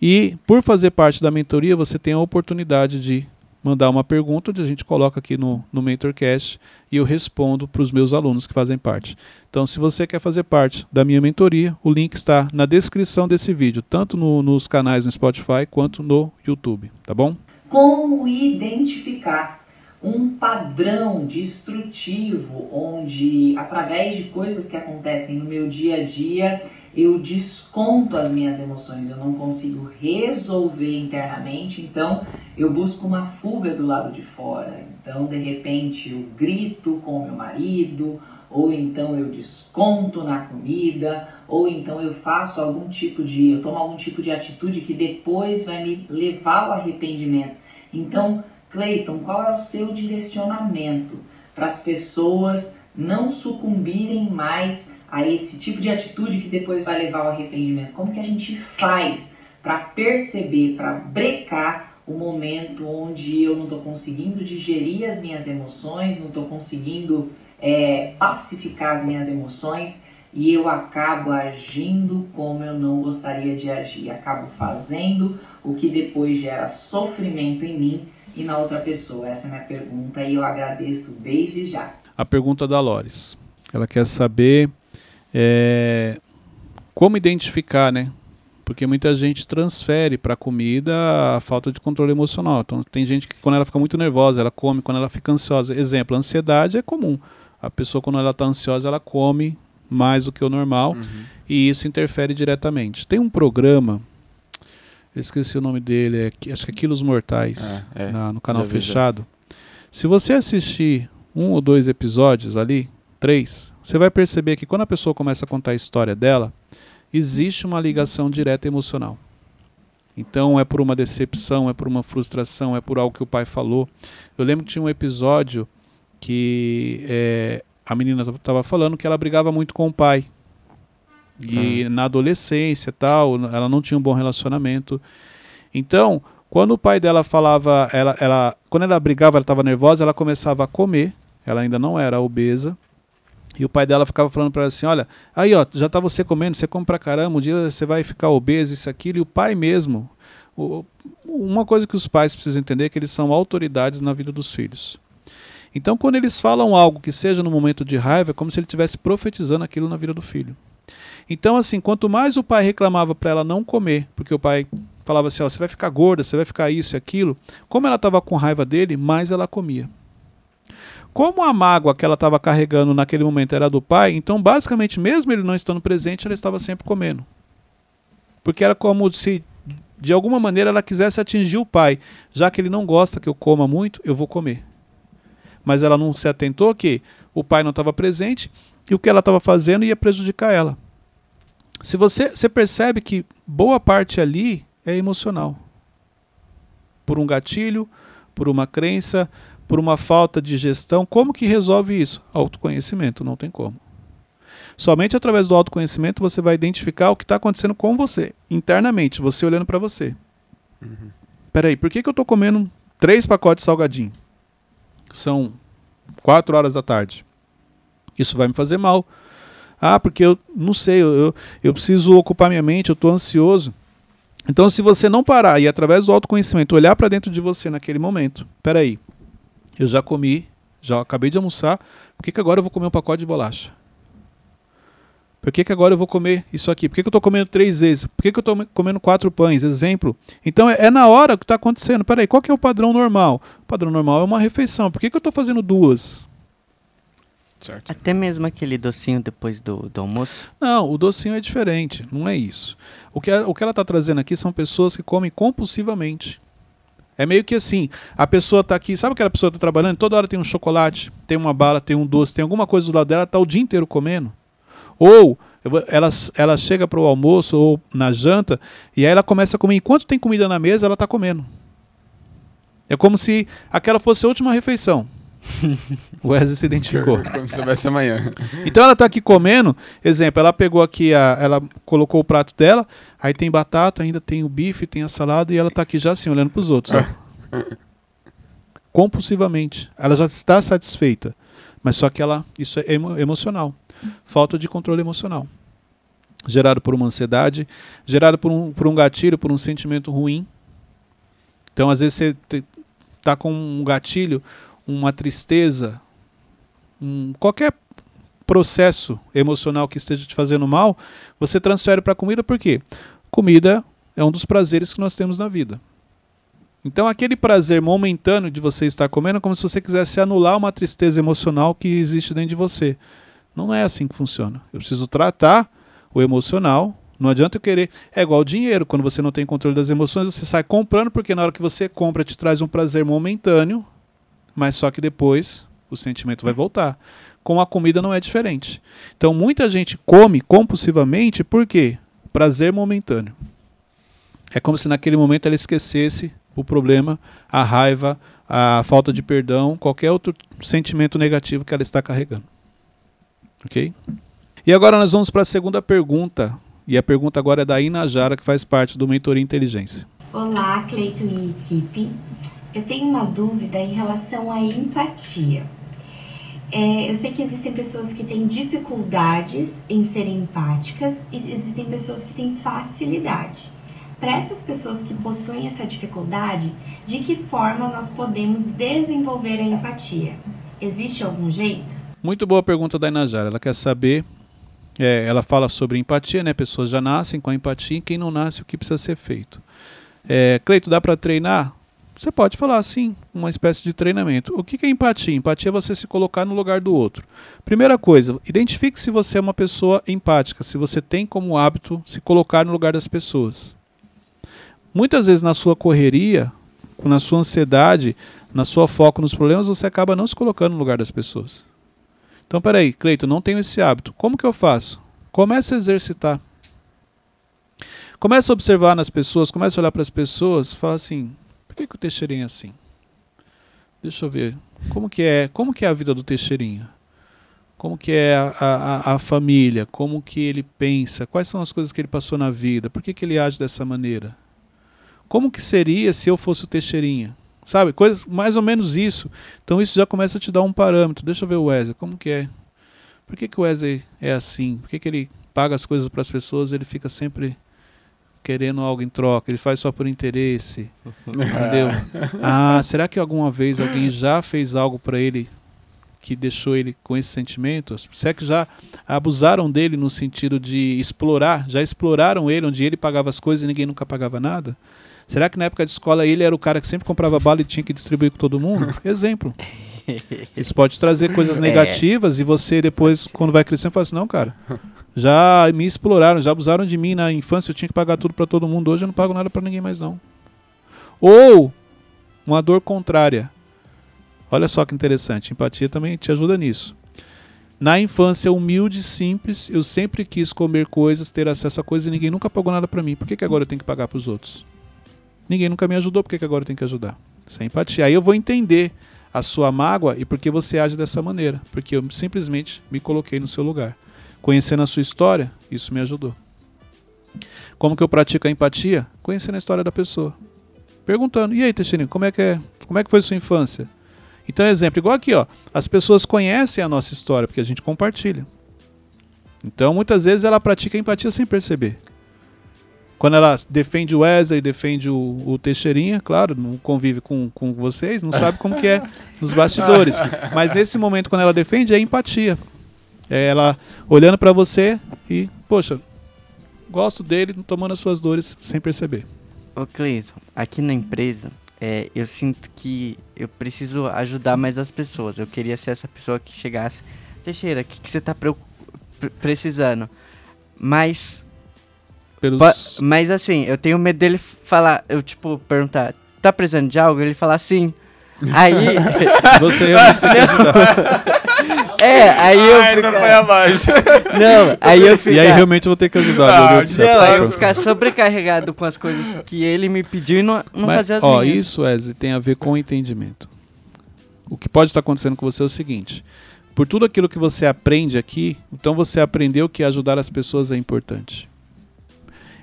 E por fazer parte da mentoria, você tem a oportunidade de mandar uma pergunta, onde a gente coloca aqui no, no MentorCast e eu respondo para os meus alunos que fazem parte. Então, se você quer fazer parte da minha mentoria, o link está na descrição desse vídeo, tanto no, nos canais no Spotify quanto no YouTube, tá bom? Como identificar um padrão destrutivo onde, através de coisas que acontecem no meu dia a dia, eu desconto as minhas emoções, eu não consigo resolver internamente, então eu busco uma fuga do lado de fora. Então, de repente, eu grito com meu marido, ou então eu desconto na comida, ou então eu faço algum tipo de, eu tomo algum tipo de atitude que depois vai me levar ao arrependimento. Então, Cleiton, qual é o seu direcionamento para as pessoas não sucumbirem mais a esse tipo de atitude que depois vai levar ao arrependimento? Como que a gente faz para perceber, para brecar o momento onde eu não estou conseguindo digerir as minhas emoções, não estou conseguindo é, pacificar as minhas emoções e eu acabo agindo como eu não gostaria de agir, acabo fazendo o que depois gera sofrimento em mim e na outra pessoa. Essa é a minha pergunta e eu agradeço desde já. A pergunta da Lores. Ela quer saber é, como identificar, né? Porque muita gente transfere para a comida a falta de controle emocional. Então, tem gente que, quando ela fica muito nervosa, ela come. Quando ela fica ansiosa, exemplo, ansiedade é comum. A pessoa, quando ela está ansiosa, ela come mais do que o normal. Uhum. E isso interfere diretamente. Tem um programa, eu esqueci o nome dele, é, acho que é Quilos Mortais, ah, é. na, no canal já fechado. Se você assistir um ou dois episódios ali, três, você vai perceber que quando a pessoa começa a contar a história dela, existe uma ligação direta emocional. Então é por uma decepção, é por uma frustração, é por algo que o pai falou. Eu lembro que tinha um episódio que é, a menina estava falando que ela brigava muito com o pai. E uhum. na adolescência tal, ela não tinha um bom relacionamento. Então, quando o pai dela falava, ela, ela, quando ela brigava, ela estava nervosa, ela começava a comer. Ela ainda não era obesa. E o pai dela ficava falando para ela assim: Olha, aí ó, já tá você comendo, você come pra caramba, um dia você vai ficar obeso, isso, aquilo. E o pai mesmo. O, uma coisa que os pais precisam entender é que eles são autoridades na vida dos filhos. Então, quando eles falam algo que seja no momento de raiva, é como se ele estivesse profetizando aquilo na vida do filho. Então, assim, quanto mais o pai reclamava para ela não comer, porque o pai falava assim: ó, você vai ficar gorda, você vai ficar isso e aquilo, como ela estava com raiva dele, mais ela comia. Como a mágoa que ela estava carregando naquele momento era do pai, então basicamente, mesmo ele não estando presente, ela estava sempre comendo. Porque era como se de alguma maneira ela quisesse atingir o pai. Já que ele não gosta que eu coma muito, eu vou comer. Mas ela não se atentou que o pai não estava presente e o que ela estava fazendo ia prejudicar ela. Se você, você percebe que boa parte ali é emocional. Por um gatilho, por uma crença, por uma falta de gestão. Como que resolve isso? Autoconhecimento, não tem como. Somente através do autoconhecimento você vai identificar o que está acontecendo com você, internamente, você olhando para você. Uhum. Peraí, por que, que eu estou comendo três pacotes de salgadinho? São quatro horas da tarde. Isso vai me fazer mal. Ah, porque eu não sei, eu, eu, eu preciso ocupar minha mente, eu estou ansioso. Então, se você não parar e através do autoconhecimento olhar para dentro de você naquele momento, peraí, eu já comi, já acabei de almoçar, por que, que agora eu vou comer um pacote de bolacha? Por que, que agora eu vou comer isso aqui? Por que, que eu estou comendo três vezes? Por que, que eu estou comendo quatro pães? Exemplo. Então é, é na hora que está acontecendo. Peraí, qual que é o padrão normal? O padrão normal é uma refeição. Por que, que eu estou fazendo duas? Certo. Até mesmo aquele docinho depois do, do almoço? Não, o docinho é diferente. Não é isso. O que, o que ela está trazendo aqui são pessoas que comem compulsivamente. É meio que assim, a pessoa está aqui, sabe aquela pessoa que está trabalhando, toda hora tem um chocolate, tem uma bala, tem um doce, tem alguma coisa do lado dela, está o dia inteiro comendo. Ou ela, ela chega para o almoço ou na janta e aí ela começa a comer. Enquanto tem comida na mesa, ela está comendo. É como se aquela fosse a última refeição. o Wesley se identificou. Como se soubesse amanhã. Então ela tá aqui comendo, exemplo, ela pegou aqui, a, ela colocou o prato dela, aí tem batata, ainda tem o bife, tem a salada, e ela tá aqui já assim, olhando pros outros. ó. Compulsivamente. Ela já está satisfeita. Mas só que ela. Isso é emo- emocional. Falta de controle emocional. Gerado por uma ansiedade, gerado por um, por um gatilho, por um sentimento ruim. Então, às vezes, você te- tá com um gatilho, uma tristeza, um, qualquer processo emocional que esteja te fazendo mal, você transfere para a comida, por quê? Comida é um dos prazeres que nós temos na vida. Então, aquele prazer momentâneo de você estar comendo é como se você quisesse anular uma tristeza emocional que existe dentro de você. Não é assim que funciona. Eu preciso tratar o emocional. Não adianta eu querer. É igual dinheiro. Quando você não tem controle das emoções, você sai comprando, porque na hora que você compra, te traz um prazer momentâneo, mas só que depois o sentimento vai voltar. Com a comida não é diferente. Então, muita gente come compulsivamente por quê? Prazer momentâneo. É como se naquele momento ela esquecesse o problema, a raiva, a falta de perdão, qualquer outro sentimento negativo que ela está carregando. Ok? E agora nós vamos para a segunda pergunta. E a pergunta agora é da Inajara, que faz parte do Mentoria Inteligência. Olá, Cleiton e equipe. Eu tenho uma dúvida em relação à empatia. É, eu sei que existem pessoas que têm dificuldades em serem empáticas e existem pessoas que têm facilidade. Para essas pessoas que possuem essa dificuldade, de que forma nós podemos desenvolver a empatia? Existe algum jeito? Muito boa pergunta da Inajara. Ela quer saber. é, ela fala sobre empatia, né? Pessoas já nascem com a empatia e quem não nasce, o que precisa ser feito. É, Cleito, dá para treinar? Você pode falar assim, uma espécie de treinamento. O que é empatia? Empatia é você se colocar no lugar do outro. Primeira coisa, identifique se você é uma pessoa empática, se você tem como hábito se colocar no lugar das pessoas. Muitas vezes na sua correria, na sua ansiedade, na sua foco nos problemas, você acaba não se colocando no lugar das pessoas. Então, peraí, Cleito, não tenho esse hábito. Como que eu faço? Comece a exercitar. Comece a observar nas pessoas, comece a olhar para as pessoas, fala assim: que, que o Teixeirinha é assim? Deixa eu ver. Como que é, como que é a vida do Teixeirinha? Como que é a, a, a família? Como que ele pensa? Quais são as coisas que ele passou na vida? Por que, que ele age dessa maneira? Como que seria se eu fosse o Teixeirinha? Sabe? Coisas, mais ou menos isso. Então isso já começa a te dar um parâmetro. Deixa eu ver o Wesley, como que é? Por que, que o Wesley é assim? Por que, que ele paga as coisas para as pessoas ele fica sempre querendo algo em troca? Ele faz só por interesse. Entendeu? Ah, será que alguma vez alguém já fez algo para ele que deixou ele com esse sentimento? Será que já abusaram dele no sentido de explorar? Já exploraram ele onde ele pagava as coisas e ninguém nunca pagava nada? Será que na época de escola ele era o cara que sempre comprava bala e tinha que distribuir com todo mundo? Exemplo. Isso pode trazer coisas negativas e você depois, quando vai crescendo, fala assim, não, cara, já me exploraram, já abusaram de mim na infância, eu tinha que pagar tudo para todo mundo, hoje eu não pago nada para ninguém mais não. Ou uma dor contrária. Olha só que interessante, empatia também te ajuda nisso. Na infância humilde e simples, eu sempre quis comer coisas, ter acesso a coisas e ninguém nunca pagou nada para mim. Por que, que agora eu tenho que pagar para os outros? Ninguém nunca me ajudou, por que, que agora eu tenho que ajudar? Isso é empatia. Aí eu vou entender a sua mágoa e por que você age dessa maneira. Porque eu simplesmente me coloquei no seu lugar. Conhecendo a sua história, isso me ajudou. Como que eu pratico a empatia? Conhecendo a história da pessoa. Perguntando, e aí, Teixeirinho, como é que é? Como é que foi sua infância? Então, exemplo, igual aqui, ó. As pessoas conhecem a nossa história, porque a gente compartilha. Então, muitas vezes ela pratica a empatia sem perceber. Quando ela defende o Wesley, defende o, o Teixeirinha, claro, não convive com, com vocês, não sabe como que é nos bastidores. Mas nesse momento, quando ela defende, é empatia. É ela olhando para você e, poxa, gosto dele tomando as suas dores sem perceber. Ô Cleiton, aqui na empresa, é, eu sinto que eu preciso ajudar mais as pessoas. Eu queria ser essa pessoa que chegasse, Teixeira, o que, que você tá pre- precisando? Mas, Pelos... pa- mas assim, eu tenho medo dele falar, eu tipo, perguntar, tá precisando de algo? Ele falar sim. Aí, Você realmente tem que ajudar. É, aí eu Ah, essa ficar... foi a mais. Não, aí eu ficar... E aí realmente eu vou ter que ajudar, Ah, meu Deus do céu. Não, aí eu ficar sobrecarregado com as coisas que ele me pediu e não, não Mas, fazer as ó, minhas. isso, Wesley, tem a ver com entendimento. O que pode estar acontecendo com você é o seguinte: por tudo aquilo que você aprende aqui, então você aprendeu que ajudar as pessoas é importante.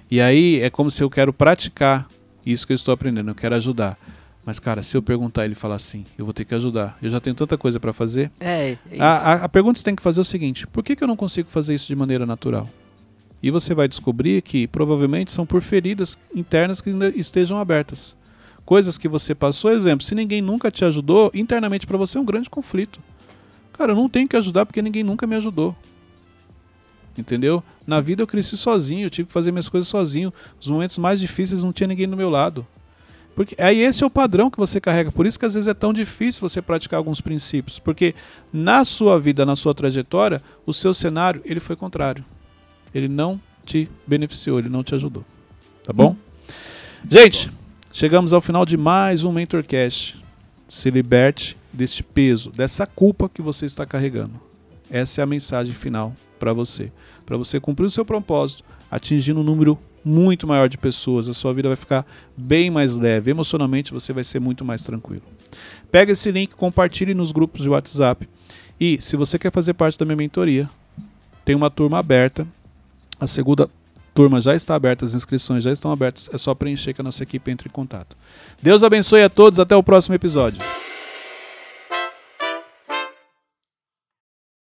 E aí é como se eu quero praticar isso que eu estou aprendendo, eu quero ajudar. Mas, cara, se eu perguntar e ele falar assim, eu vou ter que ajudar. Eu já tenho tanta coisa para fazer. É, é isso. A, a, a pergunta que você tem que fazer é o seguinte: por que, que eu não consigo fazer isso de maneira natural? E você vai descobrir que provavelmente são por feridas internas que ainda estejam abertas. Coisas que você passou, exemplo, se ninguém nunca te ajudou, internamente para você é um grande conflito. Cara, eu não tenho que ajudar porque ninguém nunca me ajudou. Entendeu? Na vida eu cresci sozinho, eu tive que fazer minhas coisas sozinho. Os momentos mais difíceis não tinha ninguém do meu lado. Porque aí esse é o padrão que você carrega. Por isso que às vezes é tão difícil você praticar alguns princípios, porque na sua vida, na sua trajetória, o seu cenário ele foi contrário. Ele não te beneficiou, ele não te ajudou. Tá bom? Gente, chegamos ao final de mais um Mentorcast. Se liberte deste peso, dessa culpa que você está carregando. Essa é a mensagem final para você. Para você cumprir o seu propósito, atingindo um número muito maior de pessoas, a sua vida vai ficar bem mais leve. Emocionalmente você vai ser muito mais tranquilo. Pega esse link, compartilhe nos grupos de WhatsApp. E se você quer fazer parte da minha mentoria, tem uma turma aberta. A segunda turma já está aberta, as inscrições já estão abertas. É só preencher que a nossa equipe entre em contato. Deus abençoe a todos, até o próximo episódio.